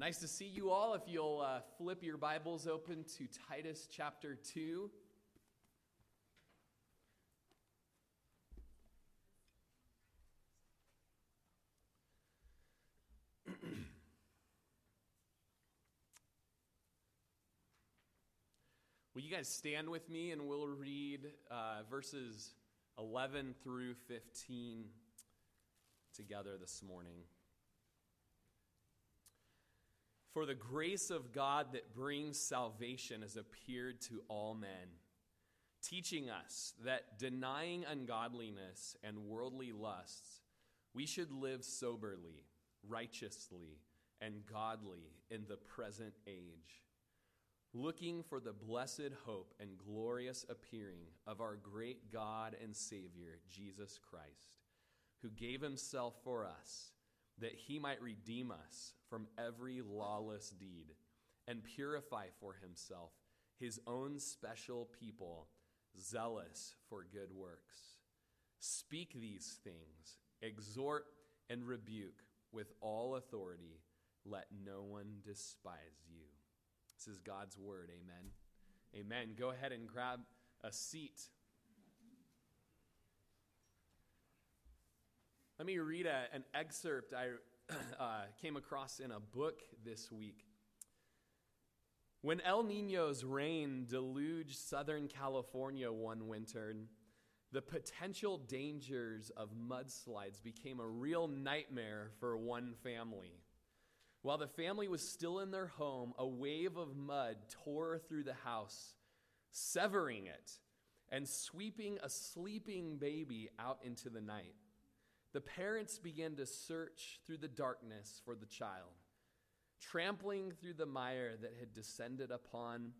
Nice to see you all. If you'll uh, flip your Bibles open to Titus chapter 2. Will you guys stand with me and we'll read uh, verses 11 through 15 together this morning? For the grace of God that brings salvation has appeared to all men, teaching us that denying ungodliness and worldly lusts, we should live soberly, righteously, and godly in the present age, looking for the blessed hope and glorious appearing of our great God and Savior, Jesus Christ, who gave himself for us that he might redeem us from every lawless deed and purify for himself his own special people, zealous for good works. Speak these things, exhort and rebuke with all authority. Let no one despise you. This is God's word. Amen. Amen. Go ahead and grab a seat. Let me read a, an excerpt I uh, came across in a book this week. When El Nino's rain deluged Southern California one winter, the potential dangers of mudslides became a real nightmare for one family. While the family was still in their home, a wave of mud tore through the house, severing it and sweeping a sleeping baby out into the night the parents began to search through the darkness for the child, trampling through the mire that had descended upon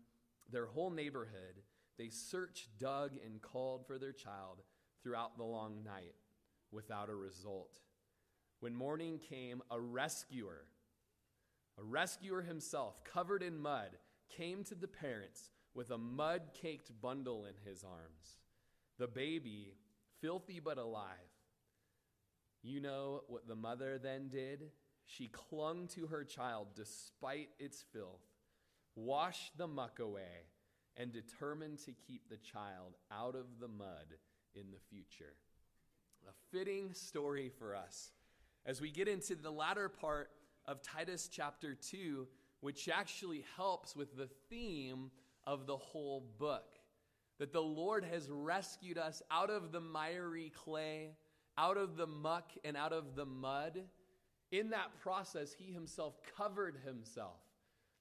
their whole neighborhood. They searched, dug, and called for their child throughout the long night without a result. When morning came, a rescuer, a rescuer himself, covered in mud, came to the parents with a mud caked bundle in his arms. The baby, filthy but alive, you know what the mother then did? She clung to her child despite its filth, washed the muck away, and determined to keep the child out of the mud in the future. A fitting story for us as we get into the latter part of Titus chapter 2, which actually helps with the theme of the whole book. That the Lord has rescued us out of the miry clay out of the muck and out of the mud. In that process, he himself covered himself.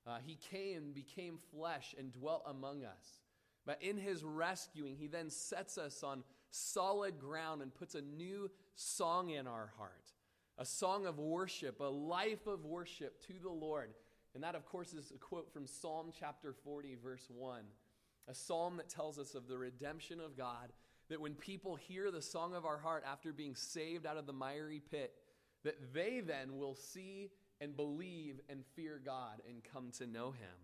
Uh, he came, became flesh, and dwelt among us. But in his rescuing, he then sets us on solid ground and puts a new song in our heart a song of worship, a life of worship to the Lord. And that, of course, is a quote from Psalm chapter 40, verse 1. A psalm that tells us of the redemption of God that when people hear the song of our heart after being saved out of the miry pit, that they then will see and believe and fear God and come to know Him.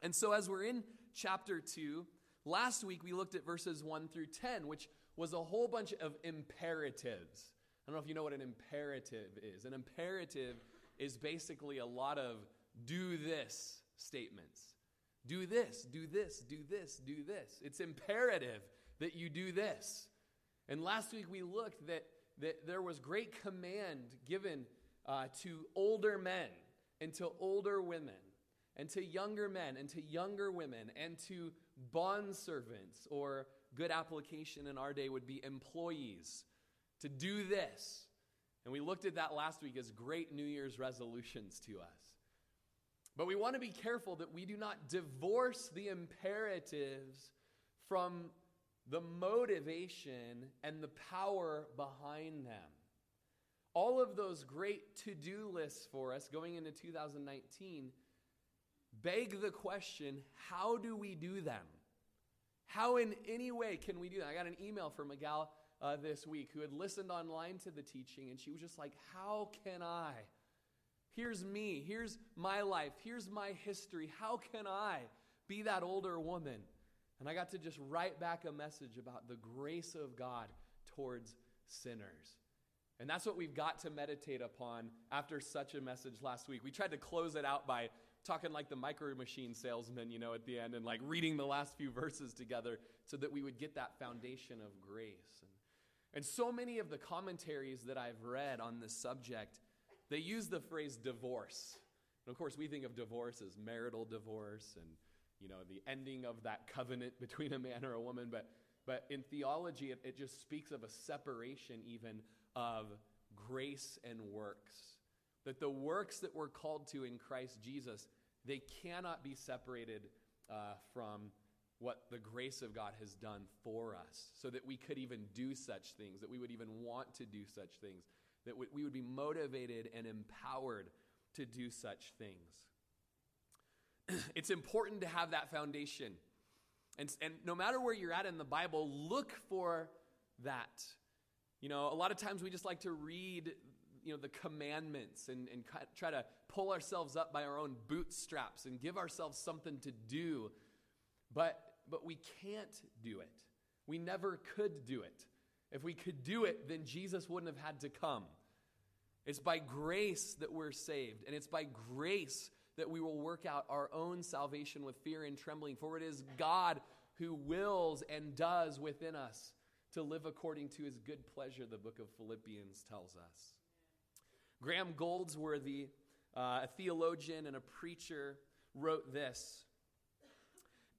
And so, as we're in chapter 2, last week we looked at verses 1 through 10, which was a whole bunch of imperatives. I don't know if you know what an imperative is. An imperative is basically a lot of do this statements. Do this, do this, do this, do this. It's imperative that you do this. And last week we looked that, that there was great command given uh, to older men and to older women and to younger men and to younger women and to bond servants or good application in our day would be employees to do this. And we looked at that last week as great New Year's resolutions to us. But we want to be careful that we do not divorce the imperatives from the motivation and the power behind them. All of those great to do lists for us going into 2019 beg the question how do we do them? How, in any way, can we do that? I got an email from a gal uh, this week who had listened online to the teaching, and she was just like, How can I? Here's me. Here's my life. Here's my history. How can I be that older woman? And I got to just write back a message about the grace of God towards sinners. And that's what we've got to meditate upon after such a message last week. We tried to close it out by talking like the micro machine salesman, you know, at the end and like reading the last few verses together so that we would get that foundation of grace. And, and so many of the commentaries that I've read on this subject, they use the phrase divorce. And of course, we think of divorce as marital divorce and, you know, the ending of that covenant between a man or a woman. But, but in theology, it, it just speaks of a separation even of grace and works. That the works that we're called to in Christ Jesus, they cannot be separated uh, from what the grace of God has done for us, so that we could even do such things, that we would even want to do such things, that we would be motivated and empowered to do such things. it's important to have that foundation. And, and no matter where you're at in the Bible, look for that. You know, a lot of times we just like to read, you know, the commandments and, and try to pull ourselves up by our own bootstraps and give ourselves something to do. But, but we can't do it. We never could do it. If we could do it, then Jesus wouldn't have had to come. It's by grace that we're saved, and it's by grace that we will work out our own salvation with fear and trembling. For it is God who wills and does within us to live according to his good pleasure, the book of Philippians tells us. Graham Goldsworthy, uh, a theologian and a preacher, wrote this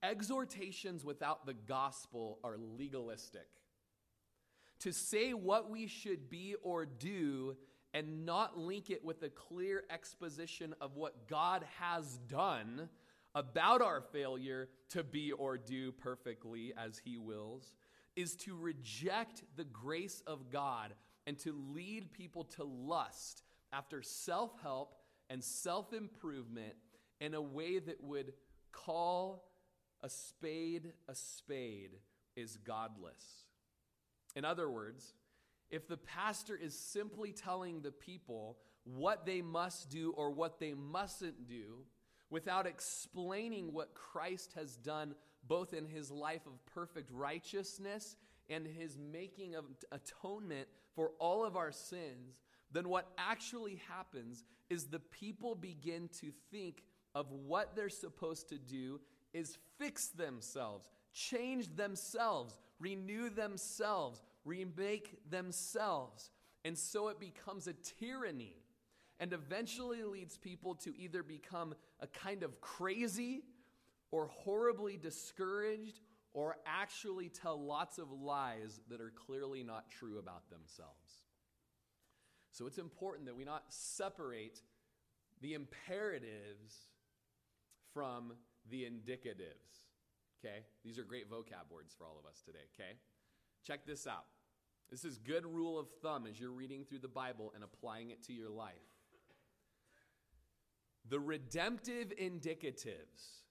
Exhortations without the gospel are legalistic. To say what we should be or do and not link it with a clear exposition of what God has done about our failure to be or do perfectly as He wills is to reject the grace of God and to lead people to lust after self help and self improvement in a way that would call a spade a spade is godless. In other words, if the pastor is simply telling the people what they must do or what they mustn't do without explaining what Christ has done both in his life of perfect righteousness and his making of atonement for all of our sins, then what actually happens is the people begin to think of what they're supposed to do is fix themselves, change themselves, renew themselves, remake themselves. And so it becomes a tyranny and eventually leads people to either become a kind of crazy or horribly discouraged or actually tell lots of lies that are clearly not true about themselves. So it's important that we not separate the imperatives from the indicatives. Okay? These are great vocab words for all of us today, okay? Check this out. This is good rule of thumb as you're reading through the Bible and applying it to your life. The redemptive indicatives,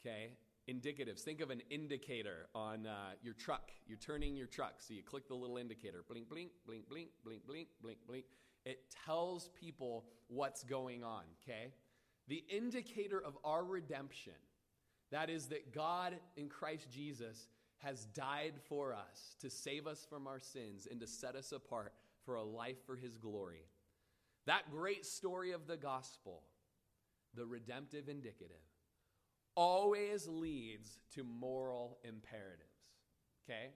okay? Indicatives. Think of an indicator on uh, your truck. You're turning your truck, so you click the little indicator. Blink, blink, blink, blink, blink, blink, blink, blink. It tells people what's going on, okay? The indicator of our redemption, that is, that God in Christ Jesus has died for us to save us from our sins and to set us apart for a life for his glory. That great story of the gospel, the redemptive indicative, always leads to moral imperatives. Okay?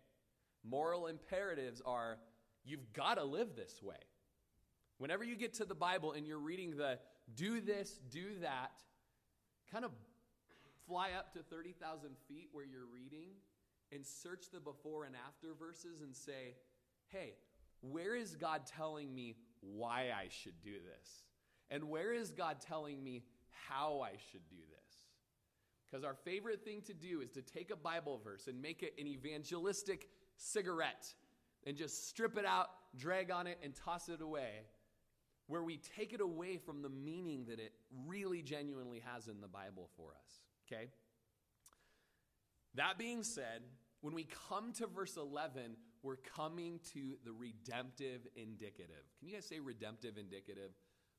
Moral imperatives are you've got to live this way. Whenever you get to the Bible and you're reading the do this, do that, kind of fly up to 30,000 feet where you're reading and search the before and after verses and say, hey, where is God telling me why I should do this? And where is God telling me how I should do this? Because our favorite thing to do is to take a Bible verse and make it an evangelistic cigarette and just strip it out, drag on it, and toss it away, where we take it away from the meaning that it really genuinely has in the Bible for us. Okay? That being said, when we come to verse 11, we're coming to the redemptive indicative. Can you guys say redemptive indicative?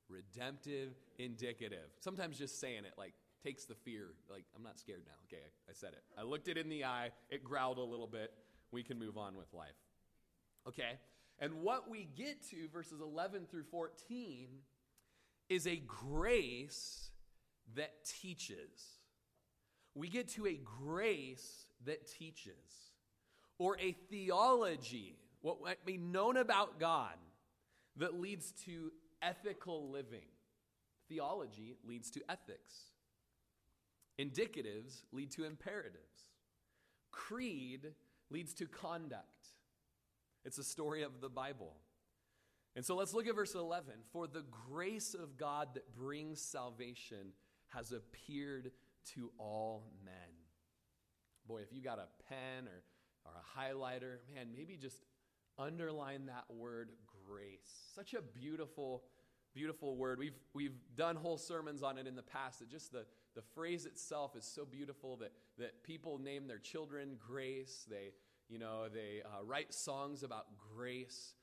Redemptive indicative. Sometimes just saying it like takes the fear. Like, I'm not scared now. Okay, I said it. I looked it in the eye. It growled a little bit. We can move on with life. Okay? And what we get to, verses 11 through 14, is a grace that teaches. We get to a grace that teaches, or a theology, what might be known about God, that leads to ethical living. Theology leads to ethics. Indicatives lead to imperatives. Creed leads to conduct. It's a story of the Bible. And so let's look at verse 11. For the grace of God that brings salvation has appeared to all men. Boy, if you got a pen or, or a highlighter, man, maybe just underline that word grace. Such a beautiful, beautiful word. We've, we've done whole sermons on it in the past. That just the, the phrase itself is so beautiful that, that people name their children grace. They, you know, they uh, write songs about grace.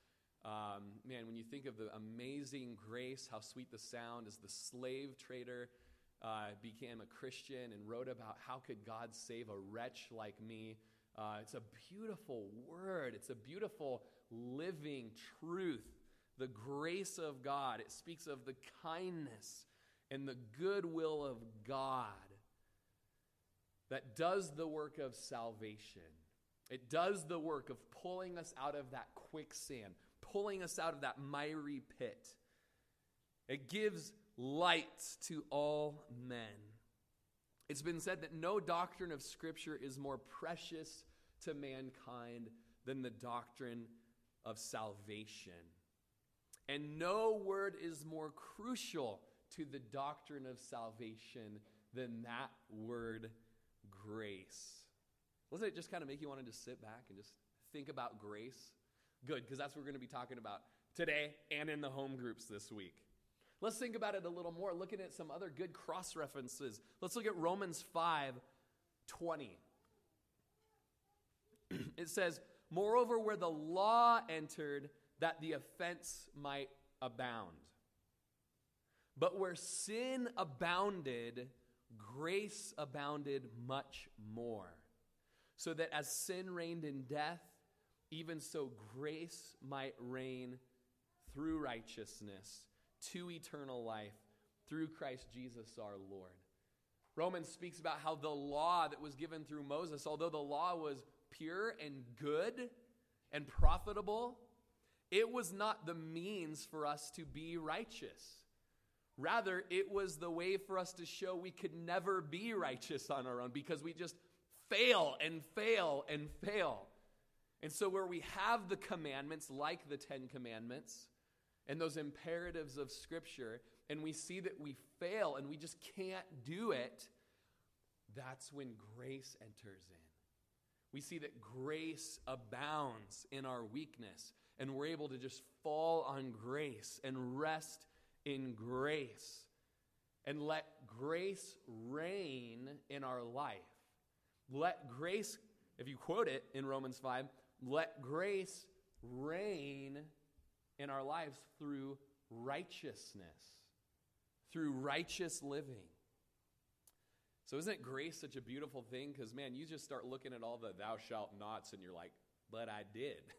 Um, man, when you think of the amazing grace, how sweet the sound is the slave trader uh, became a Christian and wrote about how could God save a wretch like me. Uh, it's a beautiful word. It's a beautiful living truth. The grace of God. It speaks of the kindness and the goodwill of God that does the work of salvation. It does the work of pulling us out of that quicksand, pulling us out of that miry pit. It gives light to all men. It's been said that no doctrine of Scripture is more precious to mankind than the doctrine of salvation. And no word is more crucial to the doctrine of salvation than that word grace. Doesn't it just kind of make you want to just sit back and just think about grace? Good, because that's what we're going to be talking about today and in the home groups this week. Let's think about it a little more, looking at some other good cross references. Let's look at Romans 5 20. it says, Moreover, where the law entered, that the offense might abound. But where sin abounded, grace abounded much more so that as sin reigned in death, even so grace might reign through righteousness to eternal life through Christ Jesus our Lord. Romans speaks about how the law that was given through Moses, although the law was pure and good and profitable, it was not the means for us to be righteous. Rather, it was the way for us to show we could never be righteous on our own because we just fail and fail and fail. And so, where we have the commandments, like the Ten Commandments, and those imperatives of Scripture, and we see that we fail and we just can't do it, that's when grace enters in. We see that grace abounds in our weakness, and we're able to just fall on grace and rest in grace and let grace reign in our life. Let grace, if you quote it in Romans 5, let grace reign in our lives through righteousness, through righteous living. So, isn't grace such a beautiful thing? Because, man, you just start looking at all the thou shalt nots and you're like, but I did.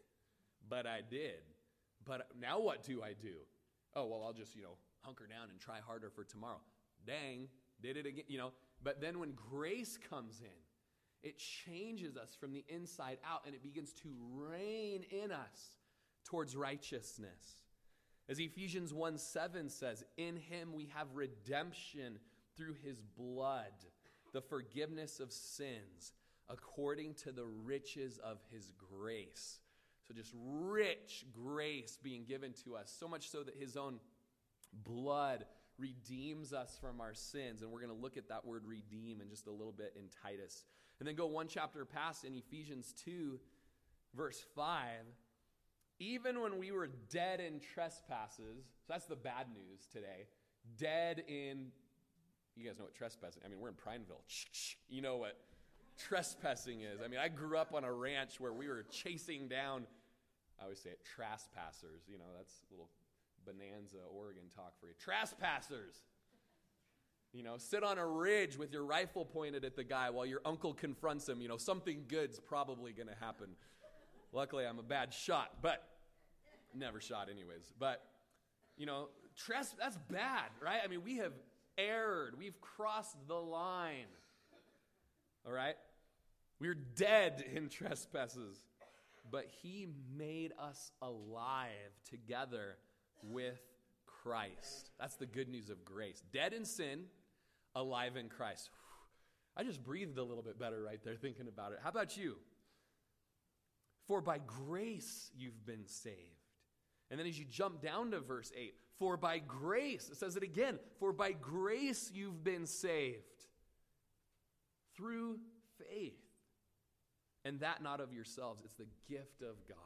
But I did. But now what do I do? Oh, well, I'll just, you know, hunker down and try harder for tomorrow. Dang, did it again, you know. But then when grace comes in, it changes us from the inside out and it begins to reign in us towards righteousness. As Ephesians 1 7 says, In him we have redemption through his blood, the forgiveness of sins, according to the riches of his grace. So, just rich grace being given to us, so much so that his own blood redeems us from our sins. And we're going to look at that word redeem in just a little bit in Titus. And then go one chapter past in Ephesians 2, verse 5. Even when we were dead in trespasses, so that's the bad news today. Dead in, you guys know what trespassing, I mean, we're in Prineville. You know what trespassing is. I mean, I grew up on a ranch where we were chasing down, I always say it, trespassers. You know, that's a little Bonanza, Oregon talk for you. Trespassers. You know, sit on a ridge with your rifle pointed at the guy while your uncle confronts him. You know, something good's probably going to happen. Luckily, I'm a bad shot, but never shot anyways. But, you know, trespass, that's bad, right? I mean, we have erred, we've crossed the line. All right? We're dead in trespasses. But he made us alive together with Christ. That's the good news of grace. Dead in sin, alive in Christ. I just breathed a little bit better right there thinking about it. How about you? For by grace you've been saved. And then as you jump down to verse 8, for by grace, it says it again, for by grace you've been saved through faith. And that not of yourselves, it's the gift of God.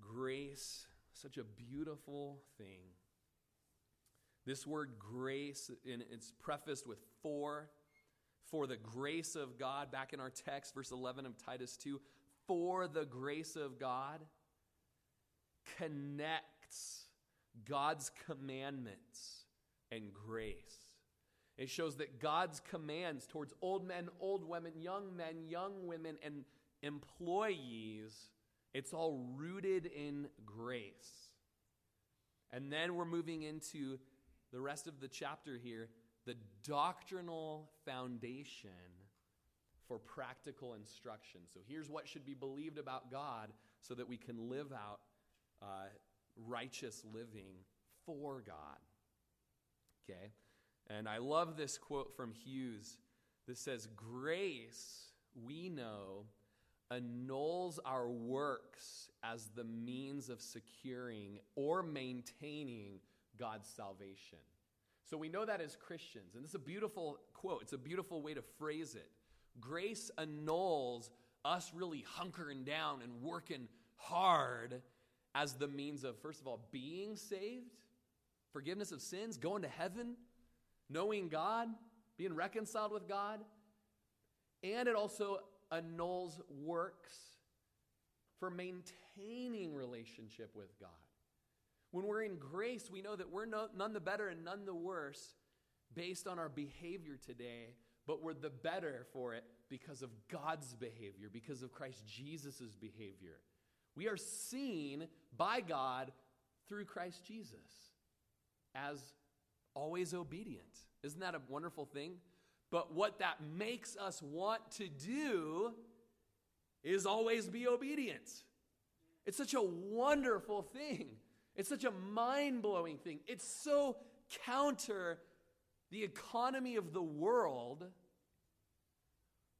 Grace, such a beautiful thing. This word grace, and it's prefaced with for. For the grace of God, back in our text, verse 11 of Titus 2, for the grace of God connects God's commandments and grace. It shows that God's commands towards old men, old women, young men, young women, and employees, it's all rooted in grace. And then we're moving into the rest of the chapter here the doctrinal foundation for practical instruction. So here's what should be believed about God so that we can live out uh, righteous living for God. Okay? And I love this quote from Hughes that says, Grace, we know, annuls our works as the means of securing or maintaining God's salvation. So we know that as Christians. And this is a beautiful quote, it's a beautiful way to phrase it. Grace annuls us really hunkering down and working hard as the means of, first of all, being saved, forgiveness of sins, going to heaven, knowing God, being reconciled with God. And it also annuls works for maintaining relationship with God. When we're in grace, we know that we're no, none the better and none the worse based on our behavior today, but we're the better for it because of God's behavior, because of Christ Jesus' behavior. We are seen by God through Christ Jesus as always obedient. Isn't that a wonderful thing? But what that makes us want to do is always be obedient. It's such a wonderful thing. It's such a mind blowing thing. It's so counter the economy of the world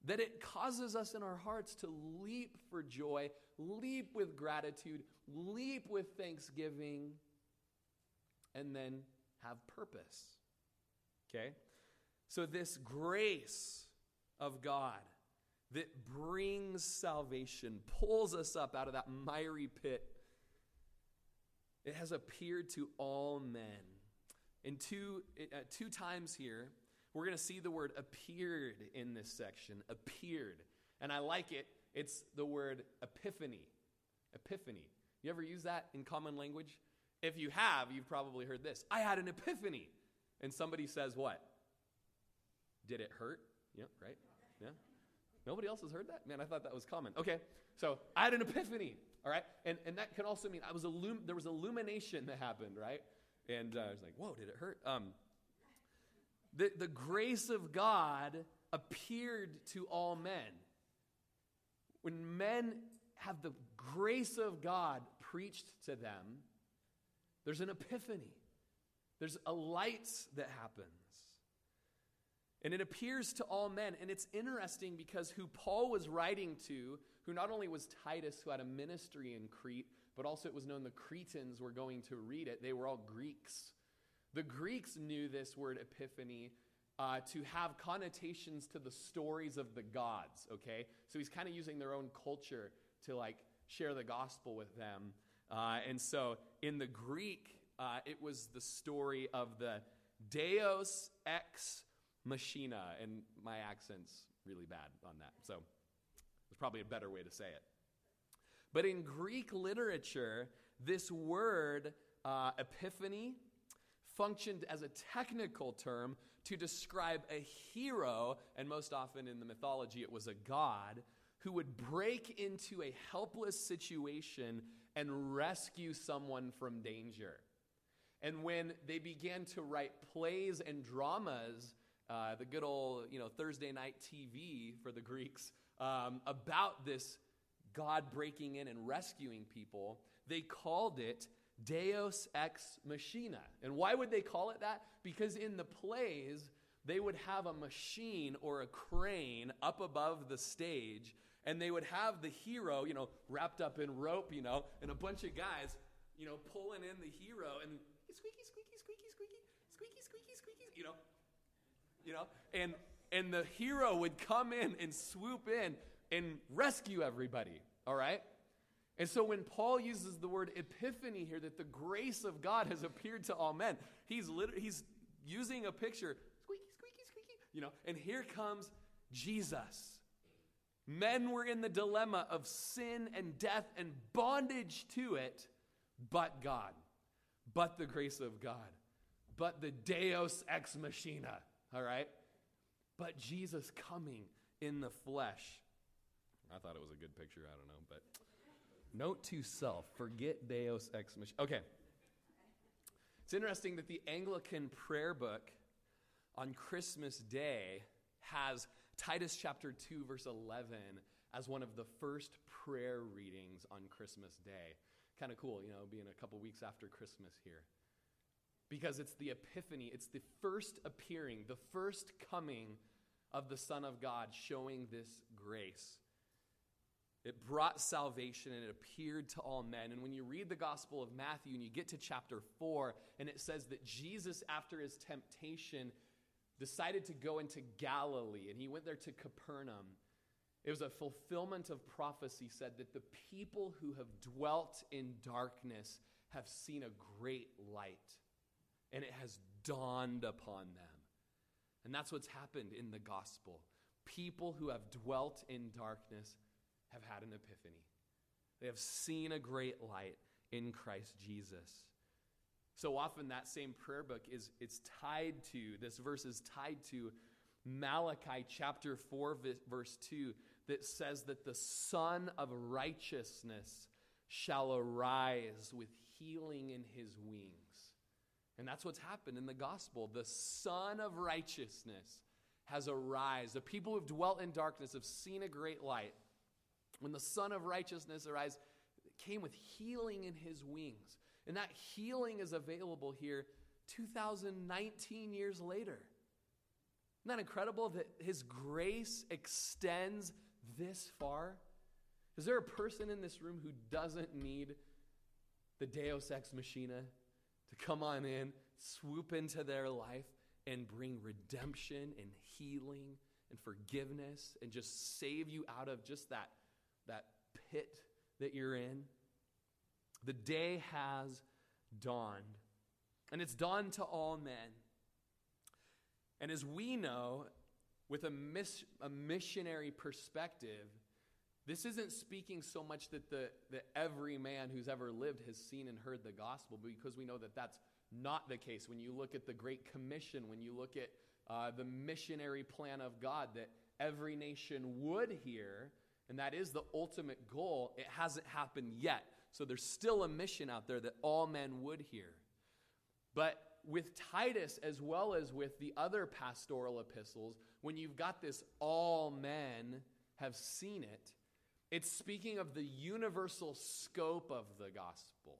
that it causes us in our hearts to leap for joy, leap with gratitude, leap with thanksgiving, and then have purpose. Okay? So, this grace of God that brings salvation, pulls us up out of that miry pit, it has appeared to all men. And two, uh, two times here, we're going to see the word appeared in this section. Appeared. And I like it. It's the word epiphany. Epiphany. You ever use that in common language? If you have, you've probably heard this. I had an epiphany. And somebody says, What? Did it hurt? Yeah, right? Yeah. Nobody else has heard that? Man, I thought that was common. Okay, so I had an epiphany, all right? And, and that can also mean I was illum- there was illumination that happened, right? And uh, I was like, whoa, did it hurt? Um, the, the grace of God appeared to all men. When men have the grace of God preached to them, there's an epiphany. There's a light that happens. And it appears to all men. And it's interesting because who Paul was writing to, who not only was Titus, who had a ministry in Crete, but also it was known the Cretans were going to read it. They were all Greeks. The Greeks knew this word epiphany uh, to have connotations to the stories of the gods, okay? So he's kind of using their own culture to like share the gospel with them. Uh, and so in the Greek, uh, it was the story of the Deus ex machina, and my accent's really bad on that. So there's probably a better way to say it. But in Greek literature, this word uh, epiphany functioned as a technical term to describe a hero, and most often in the mythology, it was a god, who would break into a helpless situation and rescue someone from danger. And when they began to write plays and dramas, uh, the good old you know Thursday night TV for the Greeks, um, about this God breaking in and rescuing people, they called it Deus ex machina. And why would they call it that? Because in the plays, they would have a machine or a crane up above the stage, and they would have the hero, you know, wrapped up in rope, you know, and a bunch of guys, you know, pulling in the hero, and squeaky, squeaky, squeaky, squeaky, squeaky, squeaky, squeaky, you know, you know, and and the hero would come in and swoop in and rescue everybody. All right. And so when Paul uses the word epiphany here, that the grace of God has appeared to all men, he's literally he's using a picture, squeaky, squeaky, squeaky, you know, and here comes Jesus. Men were in the dilemma of sin and death and bondage to it, but God, but the grace of God, but the Deus ex machina, all right? But Jesus coming in the flesh. I thought it was a good picture, I don't know, but Note to self forget Deus ex machina. Okay. It's interesting that the Anglican prayer book on Christmas Day has Titus chapter 2, verse 11 as one of the first prayer readings on Christmas Day. Kind of cool, you know, being a couple weeks after Christmas here. Because it's the epiphany, it's the first appearing, the first coming of the Son of God showing this grace. It brought salvation and it appeared to all men. And when you read the Gospel of Matthew and you get to chapter 4, and it says that Jesus, after his temptation, decided to go into Galilee and he went there to Capernaum. It was a fulfillment of prophecy, said that the people who have dwelt in darkness have seen a great light, and it has dawned upon them. And that's what's happened in the gospel. People who have dwelt in darkness have had an epiphany. They have seen a great light in Christ Jesus. So often that same prayer book is it's tied to this verse is tied to Malachi chapter 4 verse 2 that says that the son of righteousness shall arise with healing in his wings. And that's what's happened in the gospel. The son of righteousness has arisen. The people who've dwelt in darkness have seen a great light when the Son of Righteousness arises, came with healing in his wings. And that healing is available here 2019 years later. Isn't that incredible that his grace extends this far? Is there a person in this room who doesn't need the Deus Ex Machina to come on in, swoop into their life, and bring redemption and healing and forgiveness and just save you out of just that that pit that you're in. The day has dawned, and it's dawned to all men. And as we know, with a, a missionary perspective, this isn't speaking so much that the that every man who's ever lived has seen and heard the gospel, because we know that that's not the case. When you look at the Great Commission, when you look at uh, the missionary plan of God, that every nation would hear and that is the ultimate goal. It hasn't happened yet. So there's still a mission out there that all men would hear. But with Titus, as well as with the other pastoral epistles, when you've got this all men have seen it, it's speaking of the universal scope of the gospel.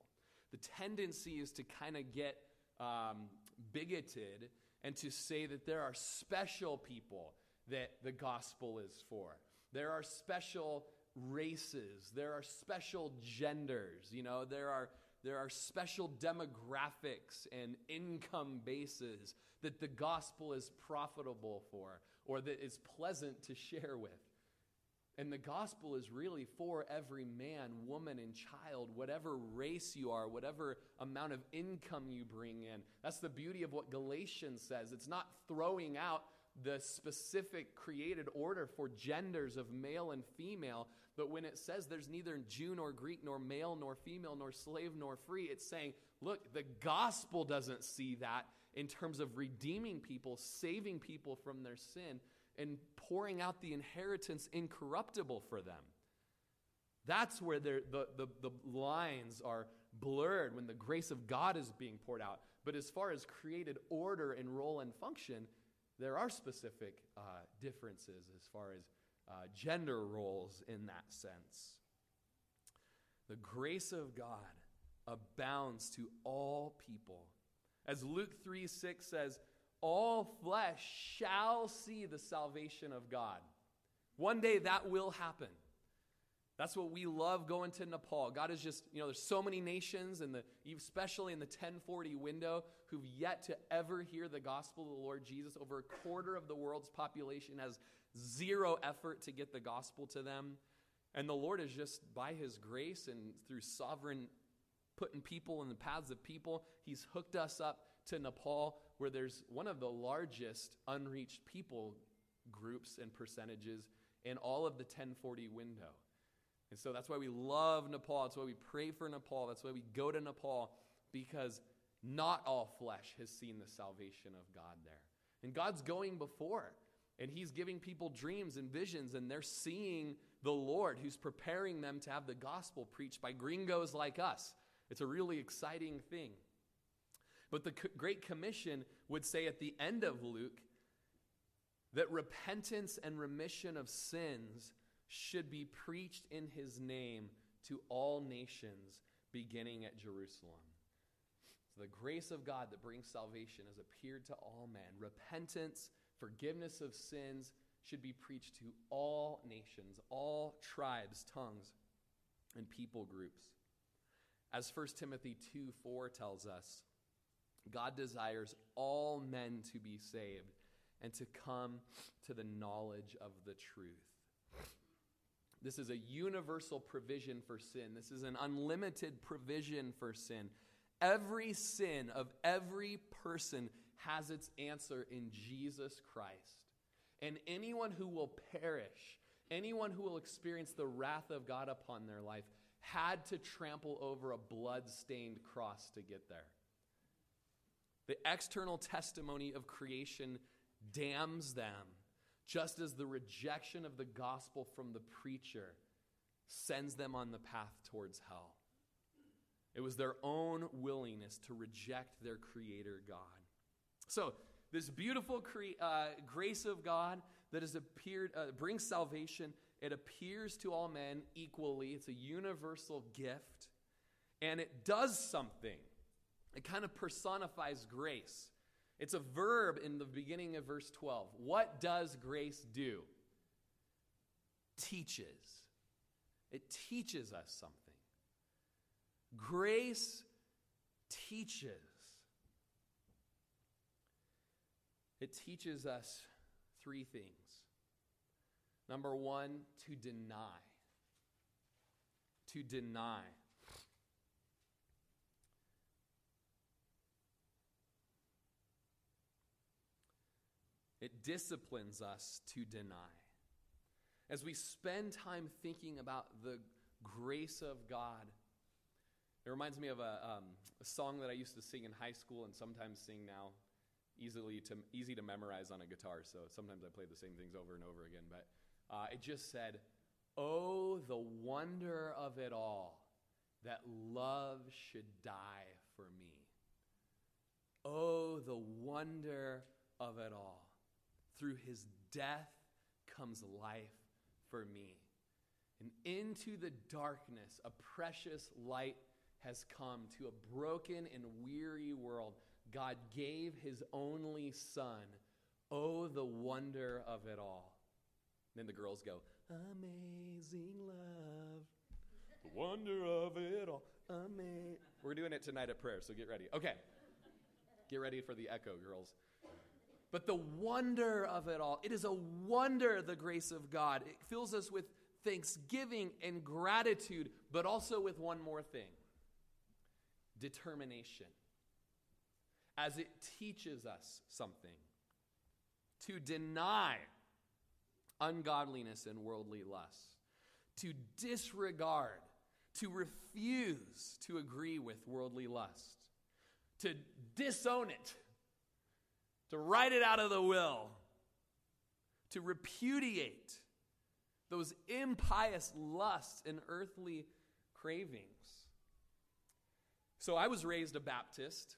The tendency is to kind of get um, bigoted and to say that there are special people that the gospel is for. There are special races, there are special genders, you know, there are there are special demographics and income bases that the gospel is profitable for or that is pleasant to share with. And the gospel is really for every man, woman, and child, whatever race you are, whatever amount of income you bring in. That's the beauty of what Galatians says. It's not throwing out the specific created order for genders of male and female. But when it says there's neither Jew nor Greek, nor male nor female, nor slave nor free, it's saying, look, the gospel doesn't see that in terms of redeeming people, saving people from their sin, and pouring out the inheritance incorruptible for them. That's where the, the, the lines are blurred when the grace of God is being poured out. But as far as created order and role and function, there are specific uh, differences as far as uh, gender roles in that sense. The grace of God abounds to all people. As Luke 3 6 says, all flesh shall see the salvation of God. One day that will happen. That's what we love going to Nepal. God is just, you know, there's so many nations, and the, especially in the 1040 window, who've yet to ever hear the gospel of the Lord Jesus. Over a quarter of the world's population has zero effort to get the gospel to them. And the Lord is just, by His grace and through sovereign putting people in the paths of people, He's hooked us up to Nepal, where there's one of the largest unreached people groups and percentages in all of the 1040 window. And so that's why we love Nepal. That's why we pray for Nepal. That's why we go to Nepal because not all flesh has seen the salvation of God there. And God's going before, and He's giving people dreams and visions, and they're seeing the Lord who's preparing them to have the gospel preached by gringos like us. It's a really exciting thing. But the Great Commission would say at the end of Luke that repentance and remission of sins should be preached in his name to all nations, beginning at Jerusalem. So the grace of God that brings salvation has appeared to all men. Repentance, forgiveness of sins should be preached to all nations, all tribes, tongues, and people groups. As 1 Timothy 2 4 tells us, God desires all men to be saved and to come to the knowledge of the truth. This is a universal provision for sin. This is an unlimited provision for sin. Every sin of every person has its answer in Jesus Christ. And anyone who will perish, anyone who will experience the wrath of God upon their life, had to trample over a blood stained cross to get there. The external testimony of creation damns them just as the rejection of the gospel from the preacher sends them on the path towards hell. It was their own willingness to reject their creator God. So, this beautiful cre- uh, grace of God that has appeared uh, brings salvation. It appears to all men equally. It's a universal gift, and it does something. It kind of personifies grace. It's a verb in the beginning of verse 12. What does grace do? Teaches. It teaches us something. Grace teaches. It teaches us three things. Number one, to deny. To deny. It disciplines us to deny. As we spend time thinking about the grace of God, it reminds me of a, um, a song that I used to sing in high school and sometimes sing now, easily to, easy to memorize on a guitar. So sometimes I play the same things over and over again. But uh, it just said, Oh, the wonder of it all that love should die for me. Oh, the wonder of it all through his death comes life for me. And into the darkness, a precious light has come to a broken and weary world. God gave his only son. Oh, the wonder of it all. And then the girls go, Amazing love, the wonder of it all. Amazing. We're doing it tonight at prayer, so get ready. Okay. Get ready for the echo, girls. But the wonder of it all, it is a wonder, the grace of God. It fills us with thanksgiving and gratitude, but also with one more thing determination. As it teaches us something to deny ungodliness and worldly lust, to disregard, to refuse to agree with worldly lust, to disown it to write it out of the will, to repudiate those impious lusts and earthly cravings. So I was raised a Baptist,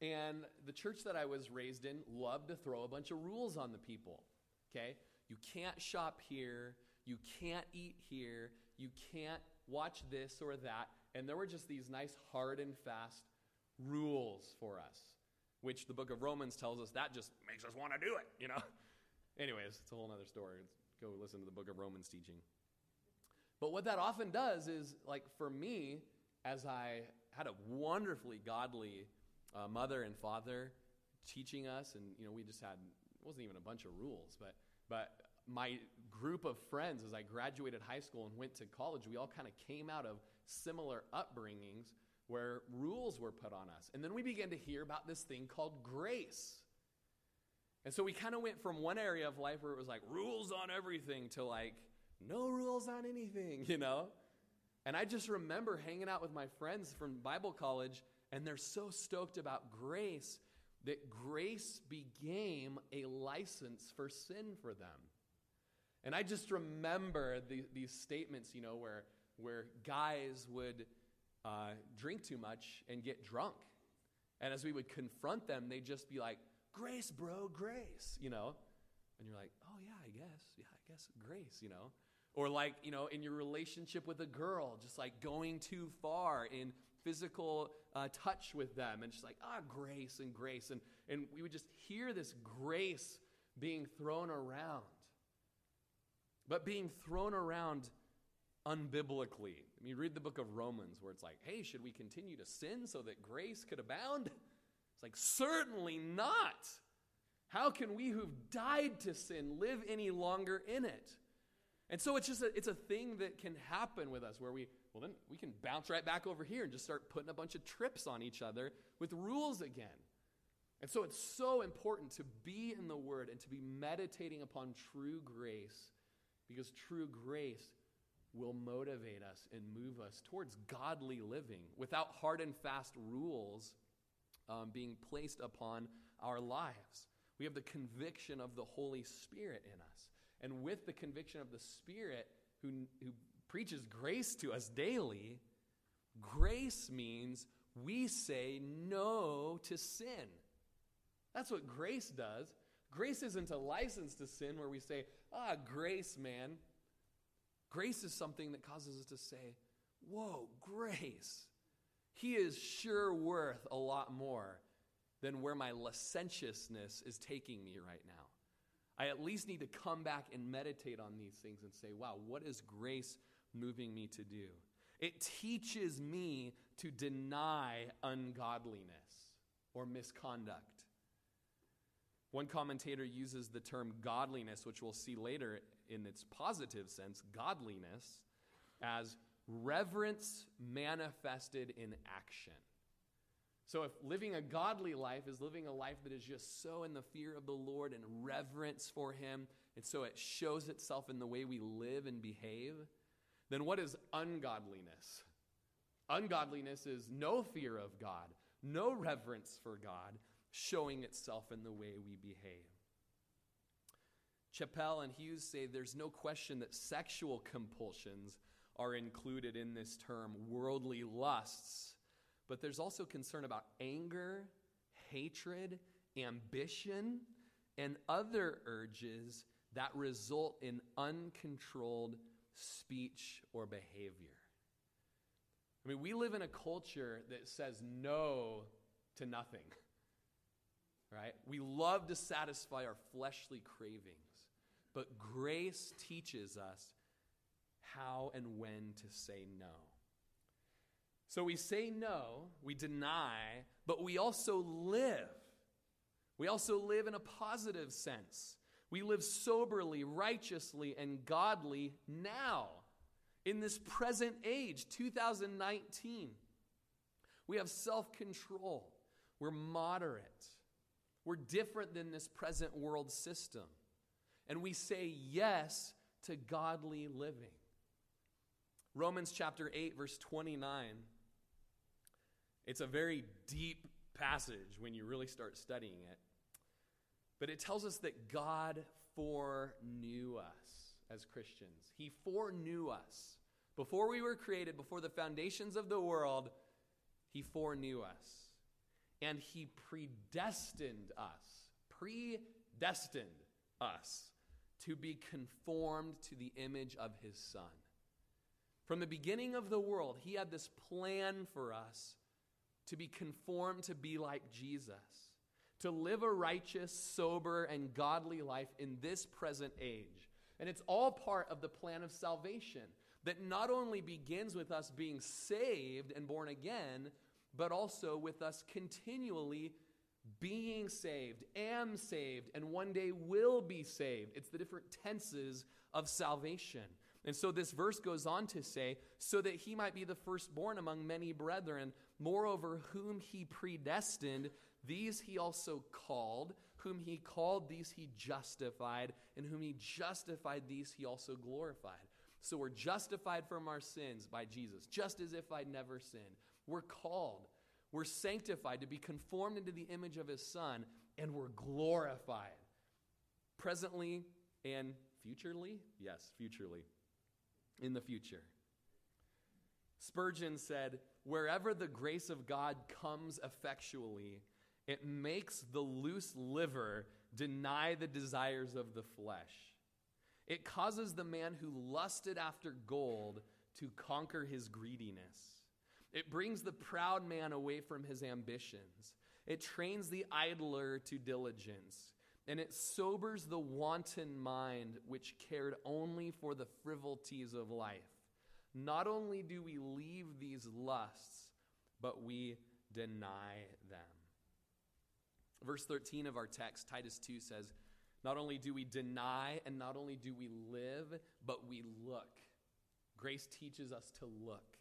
and the church that I was raised in loved to throw a bunch of rules on the people. Okay? You can't shop here, you can't eat here, you can't watch this or that. And there were just these nice, hard and fast rules for us, which the book of Romans tells us that just makes us want to do it, you know? Anyways, it's a whole other story. Go listen to the book of Romans teaching. But what that often does is, like for me, as I had a wonderfully godly uh, mother and father teaching us, and you know, we just had it wasn't even a bunch of rules, but but my group of friends as I graduated high school and went to college, we all kind of came out of similar upbringings where rules were put on us. And then we began to hear about this thing called grace. And so we kind of went from one area of life where it was like rules on everything to like no rules on anything, you know? And I just remember hanging out with my friends from Bible college, and they're so stoked about grace that grace became a license for sin for them. And I just remember the, these statements, you know, where, where guys would uh, drink too much and get drunk. And as we would confront them, they'd just be like, Grace, bro, grace, you know? And you're like, oh, yeah, I guess. Yeah, I guess grace, you know? Or like, you know, in your relationship with a girl, just like going too far in physical uh, touch with them and just like, ah, grace and grace. And, and we would just hear this grace being thrown around, but being thrown around unbiblically. I mean, read the book of Romans where it's like, hey, should we continue to sin so that grace could abound? It's like, certainly not. How can we who've died to sin live any longer in it? And so it's just a, it's a thing that can happen with us where we, well, then we can bounce right back over here and just start putting a bunch of trips on each other with rules again. And so it's so important to be in the Word and to be meditating upon true grace because true grace will motivate us and move us towards godly living without hard and fast rules um, being placed upon our lives. We have the conviction of the Holy Spirit in us. And with the conviction of the Spirit who, who preaches grace to us daily, grace means we say no to sin. That's what grace does. Grace isn't a license to sin where we say, ah, grace, man. Grace is something that causes us to say, whoa, grace. He is sure worth a lot more than where my licentiousness is taking me right now. I at least need to come back and meditate on these things and say, wow, what is grace moving me to do? It teaches me to deny ungodliness or misconduct. One commentator uses the term godliness, which we'll see later in its positive sense, godliness, as reverence manifested in action. So, if living a godly life is living a life that is just so in the fear of the Lord and reverence for Him, and so it shows itself in the way we live and behave, then what is ungodliness? Ungodliness is no fear of God, no reverence for God, showing itself in the way we behave. Chapell and Hughes say there's no question that sexual compulsions are included in this term, worldly lusts but there's also concern about anger, hatred, ambition, and other urges that result in uncontrolled speech or behavior. I mean, we live in a culture that says no to nothing, right? We love to satisfy our fleshly cravings, but grace teaches us how and when to say no. So we say no, we deny, but we also live. We also live in a positive sense. We live soberly, righteously, and godly now, in this present age, 2019. We have self control. We're moderate. We're different than this present world system. And we say yes to godly living. Romans chapter 8, verse 29 it's a very deep passage when you really start studying it. But it tells us that God foreknew us as Christians. He foreknew us. Before we were created, before the foundations of the world, He foreknew us. And He predestined us, predestined us to be conformed to the image of His Son. From the beginning of the world, He had this plan for us to be conformed to be like Jesus, to live a righteous, sober, and godly life in this present age. And it's all part of the plan of salvation that not only begins with us being saved and born again, but also with us continually being saved, am saved, and one day will be saved. It's the different tenses of salvation. And so this verse goes on to say, so that he might be the firstborn among many brethren. Moreover, whom he predestined, these he also called. Whom he called, these he justified. And whom he justified, these he also glorified. So we're justified from our sins by Jesus, just as if I'd never sinned. We're called, we're sanctified to be conformed into the image of his Son, and we're glorified. Presently and futurely? Yes, futurely. In the future. Spurgeon said, Wherever the grace of God comes effectually, it makes the loose liver deny the desires of the flesh. It causes the man who lusted after gold to conquer his greediness. It brings the proud man away from his ambitions. It trains the idler to diligence. And it sobers the wanton mind which cared only for the frivolities of life. Not only do we leave these lusts, but we deny them. Verse 13 of our text, Titus 2 says, not only do we deny and not only do we live, but we look. Grace teaches us to look.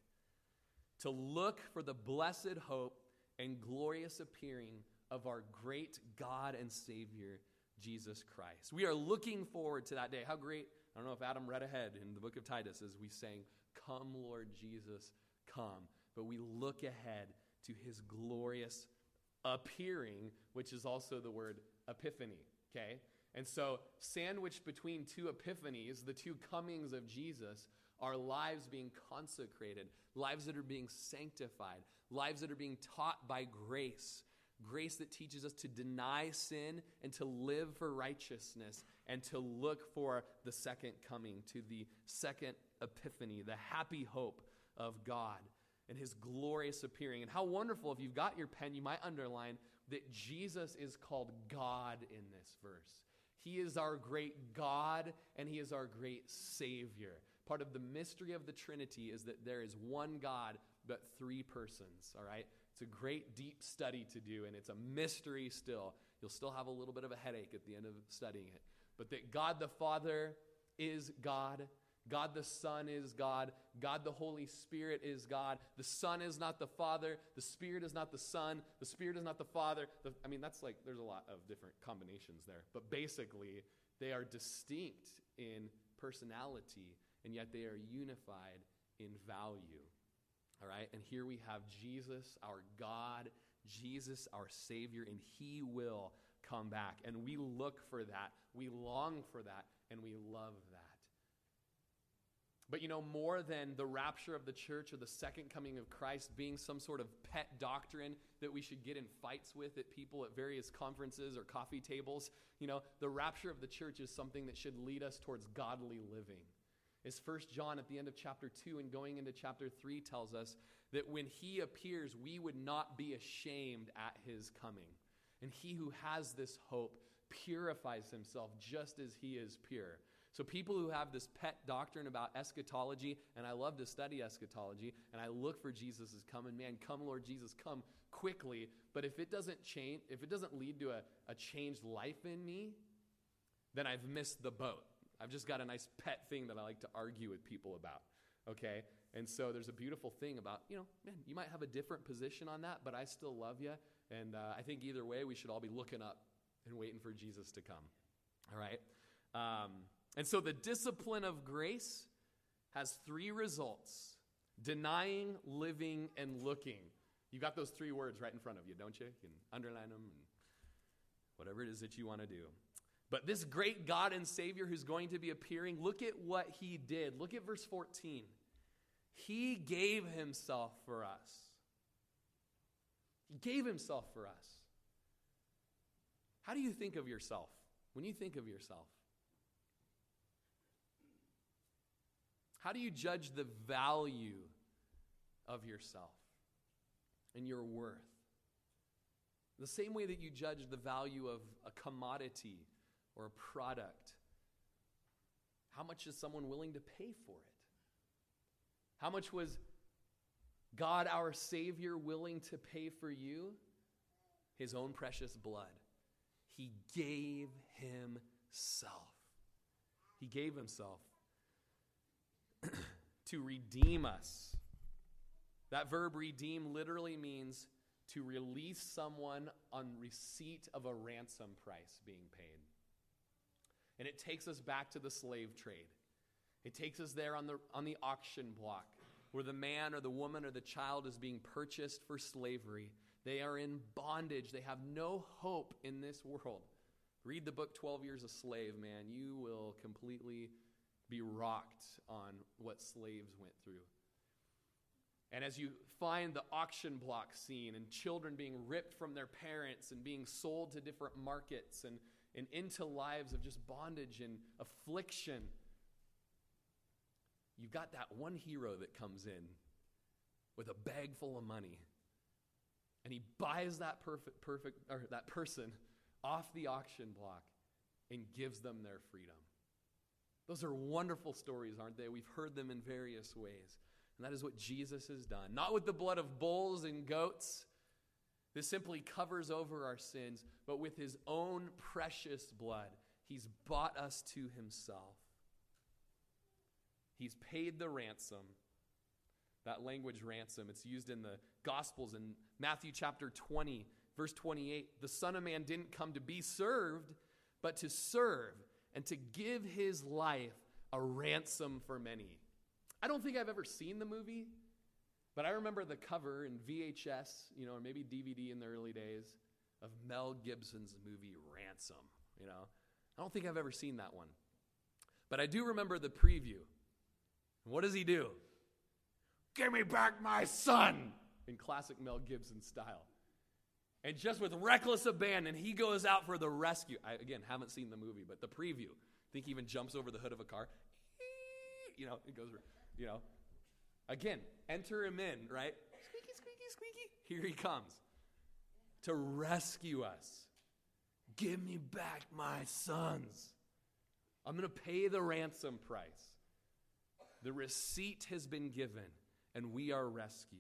To look for the blessed hope and glorious appearing of our great God and Savior, Jesus Christ. We are looking forward to that day. How great! I don't know if Adam read ahead in the book of Titus as we sang, Come, Lord Jesus, come. But we look ahead to his glorious appearing, which is also the word epiphany, okay? And so, sandwiched between two epiphanies, the two comings of Jesus, are lives being consecrated, lives that are being sanctified, lives that are being taught by grace. Grace that teaches us to deny sin and to live for righteousness and to look for the second coming, to the second epiphany, the happy hope of God and his glorious appearing. And how wonderful, if you've got your pen, you might underline that Jesus is called God in this verse. He is our great God and He is our great Savior. Part of the mystery of the Trinity is that there is one God, but three persons, all right? It's a great deep study to do, and it's a mystery still. You'll still have a little bit of a headache at the end of studying it. But that God the Father is God, God the Son is God. God the Holy Spirit is God. The Son is not the Father. The Spirit is not the Son. The Spirit is not the Father. The, I mean, that's like, there's a lot of different combinations there. But basically, they are distinct in personality, and yet they are unified in value. All right? And here we have Jesus, our God, Jesus, our Savior, and He will come back. And we look for that. We long for that, and we love that. But you know, more than the rapture of the church or the second coming of Christ being some sort of pet doctrine that we should get in fights with at people at various conferences or coffee tables, you know, the rapture of the church is something that should lead us towards godly living. As First John at the end of chapter 2 and going into chapter 3 tells us that when he appears, we would not be ashamed at his coming. And he who has this hope purifies himself just as he is pure. So, people who have this pet doctrine about eschatology, and I love to study eschatology, and I look for Jesus' coming, man, come, Lord Jesus, come quickly. But if it doesn't change, if it doesn't lead to a, a changed life in me, then I've missed the boat. I've just got a nice pet thing that I like to argue with people about. Okay? And so there's a beautiful thing about, you know, man, you might have a different position on that, but I still love you. And uh, I think either way, we should all be looking up and waiting for Jesus to come. All right? Um, and so the discipline of grace has three results denying, living, and looking. You got those three words right in front of you, don't you? You can underline them and whatever it is that you want to do. But this great God and Savior who's going to be appearing, look at what he did. Look at verse 14. He gave himself for us. He gave himself for us. How do you think of yourself when you think of yourself? How do you judge the value of yourself and your worth? The same way that you judge the value of a commodity or a product. How much is someone willing to pay for it? How much was God, our Savior, willing to pay for you? His own precious blood. He gave Himself. He gave Himself to redeem us. That verb redeem literally means to release someone on receipt of a ransom price being paid. And it takes us back to the slave trade. It takes us there on the, on the auction block where the man or the woman or the child is being purchased for slavery. They are in bondage. They have no hope in this world. Read the book 12 Years a Slave, man. You will completely be rocked on what slaves went through. And as you find the auction block scene and children being ripped from their parents and being sold to different markets and, and into lives of just bondage and affliction, you've got that one hero that comes in with a bag full of money and he buys that perfect, perfect or that person off the auction block and gives them their freedom. Those are wonderful stories, aren't they? We've heard them in various ways. And that is what Jesus has done. Not with the blood of bulls and goats. This simply covers over our sins, but with his own precious blood, he's bought us to himself. He's paid the ransom. That language, ransom, it's used in the Gospels in Matthew chapter 20, verse 28. The Son of Man didn't come to be served, but to serve and to give his life a ransom for many. I don't think I've ever seen the movie, but I remember the cover in VHS, you know, or maybe DVD in the early days of Mel Gibson's movie Ransom, you know. I don't think I've ever seen that one. But I do remember the preview. What does he do? Give me back my son! In classic Mel Gibson style. And just with reckless abandon, he goes out for the rescue. I, again, haven't seen the movie, but the preview. I think he even jumps over the hood of a car. You know, it goes, you know. Again, enter him in, right? Squeaky, squeaky, squeaky. Here he comes to rescue us. Give me back my sons. I'm going to pay the ransom price. The receipt has been given, and we are rescued.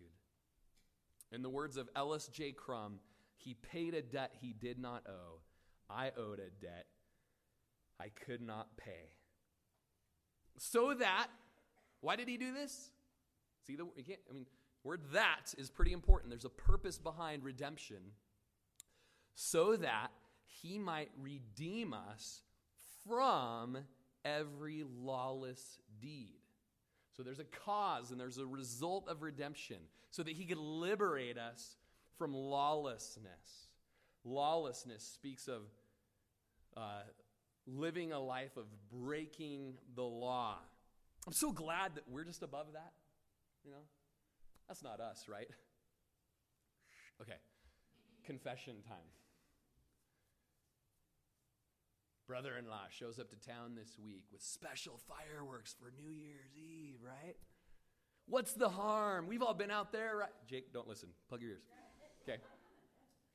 In the words of Ellis J. Crum, he paid a debt he did not owe. I owed a debt I could not pay. So that, why did he do this? See, the, you can't, I mean, word that is pretty important. There's a purpose behind redemption. So that he might redeem us from every lawless deed. So there's a cause and there's a result of redemption so that he could liberate us from lawlessness. Lawlessness speaks of uh, living a life of breaking the law. I'm so glad that we're just above that. You know, that's not us, right? Okay, confession time. Brother in law shows up to town this week with special fireworks for New Year's Eve, right? What's the harm? We've all been out there, right? Jake, don't listen. Plug your ears. Okay.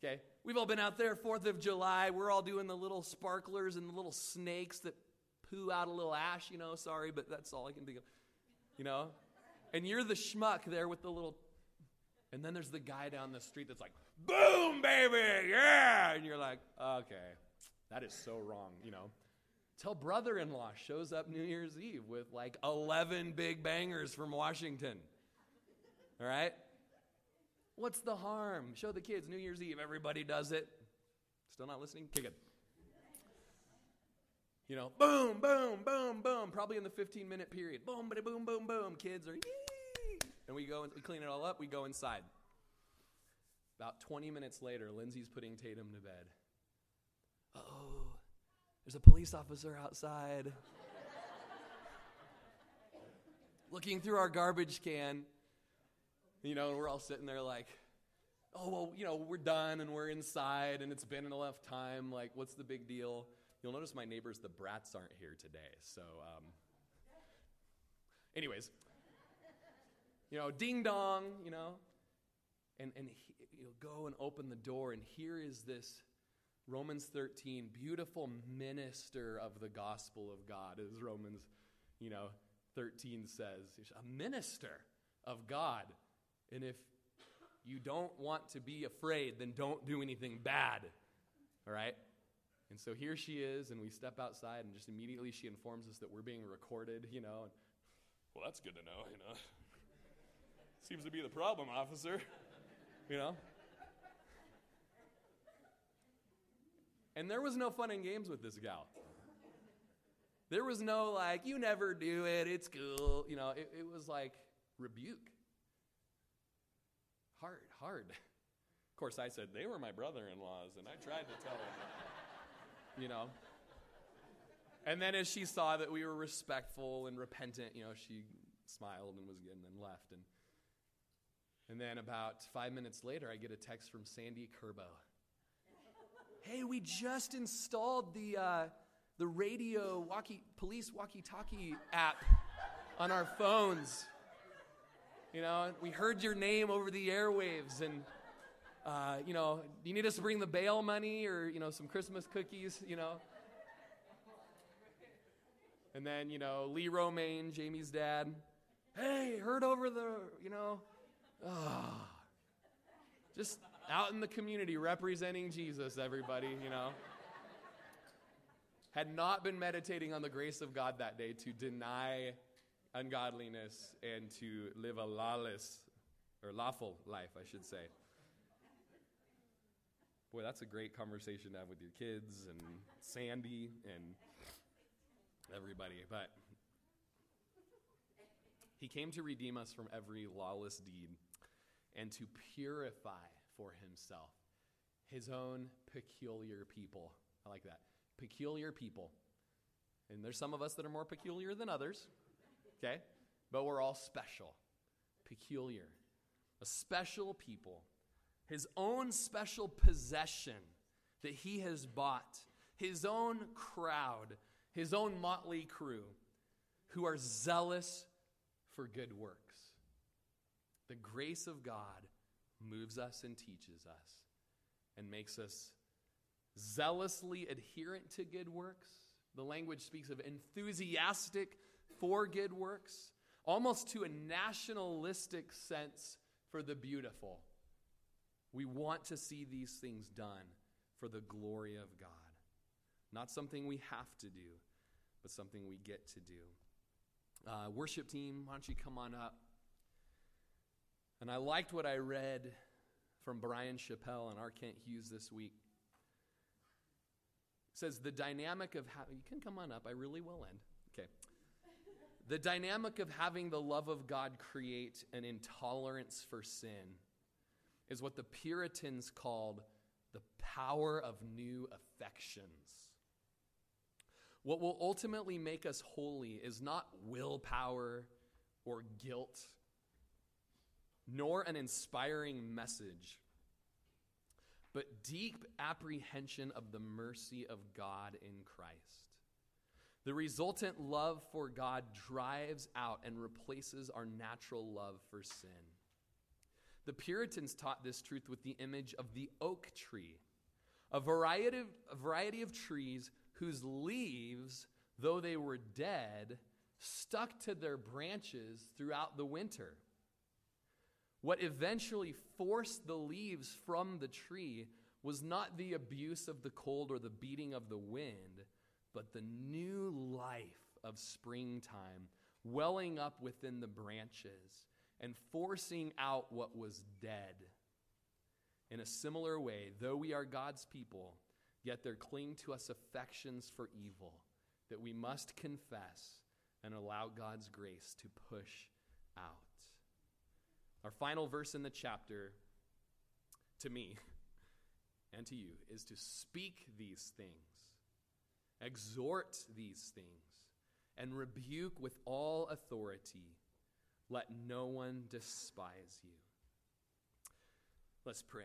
Okay. We've all been out there, 4th of July. We're all doing the little sparklers and the little snakes that poo out a little ash, you know. Sorry, but that's all I can think of. You know? And you're the schmuck there with the little. And then there's the guy down the street that's like, boom, baby, yeah. And you're like, okay, that is so wrong, you know. Tell brother in law shows up New Year's Eve with like 11 big bangers from Washington. All right? What's the harm? Show the kids New Year's Eve. Everybody does it. Still not listening? Kick it. You know, boom, boom, boom, boom. Probably in the 15 minute period. Boom, boom, boom, boom, boom. Kids are, yee. And we go and we clean it all up. We go inside. About 20 minutes later, Lindsay's putting Tatum to bed. Oh, There's a police officer outside looking through our garbage can. You know, and we're all sitting there like, oh, well, you know, we're done and we're inside and it's been enough time. Like, what's the big deal? You'll notice my neighbors, the brats, aren't here today. So, um, anyways, you know, ding dong, you know, and, and he, you know, go and open the door, and here is this Romans 13, beautiful minister of the gospel of God, as Romans, you know, 13 says. A minister of God. And if you don't want to be afraid, then don't do anything bad. All right? And so here she is, and we step outside, and just immediately she informs us that we're being recorded, you know. well, that's good to know, you know. Seems to be the problem, officer. You know? And there was no fun and games with this gal. There was no like, you never do it, it's cool. You know, it, it was like rebuke. Hard, hard. Of course, I said, they were my brother in laws, and I tried to tell them, you know. And then as she saw that we were respectful and repentant, you know, she smiled and was good and then left. And, and then about five minutes later, I get a text from Sandy Kerbo. hey, we just installed the, uh, the radio walkie, police walkie talkie app on our phones. You know, we heard your name over the airwaves, and, uh, you know, do you need us to bring the bail money or, you know, some Christmas cookies, you know? And then, you know, Lee Romaine, Jamie's dad, hey, heard over the, you know, oh, just out in the community representing Jesus, everybody, you know. Had not been meditating on the grace of God that day to deny ungodliness and to live a lawless or lawful life, I should say. Boy, that's a great conversation to have with your kids and Sandy and everybody. But he came to redeem us from every lawless deed and to purify for himself his own peculiar people. I like that. Peculiar people. And there's some of us that are more peculiar than others, okay? But we're all special, peculiar. A special people. His own special possession that he has bought. His own crowd, his own motley crew who are zealous for good works. The grace of God moves us and teaches us and makes us zealously adherent to good works. The language speaks of enthusiastic for good works, almost to a nationalistic sense for the beautiful. We want to see these things done for the glory of God. Not something we have to do, but something we get to do. Uh, worship team, why don't you come on up? And I liked what I read from Bryan Chapell and R. Kent Hughes this week. It says the dynamic of how you can come on up, I really will end. Okay. The dynamic of having the love of God create an intolerance for sin is what the Puritans called the power of new affections. What will ultimately make us holy is not willpower or guilt, nor an inspiring message, but deep apprehension of the mercy of God in Christ. The resultant love for God drives out and replaces our natural love for sin. The Puritans taught this truth with the image of the oak tree, a variety of, a variety of trees whose leaves, though they were dead, stuck to their branches throughout the winter. What eventually forced the leaves from the tree was not the abuse of the cold or the beating of the wind, but the new life of springtime welling up within the branches and forcing out what was dead. In a similar way, though we are God's people, Yet there cling to us affections for evil that we must confess and allow God's grace to push out. Our final verse in the chapter, to me and to you, is to speak these things exhort these things, and rebuke with all authority. Let no one despise you. Let's pray.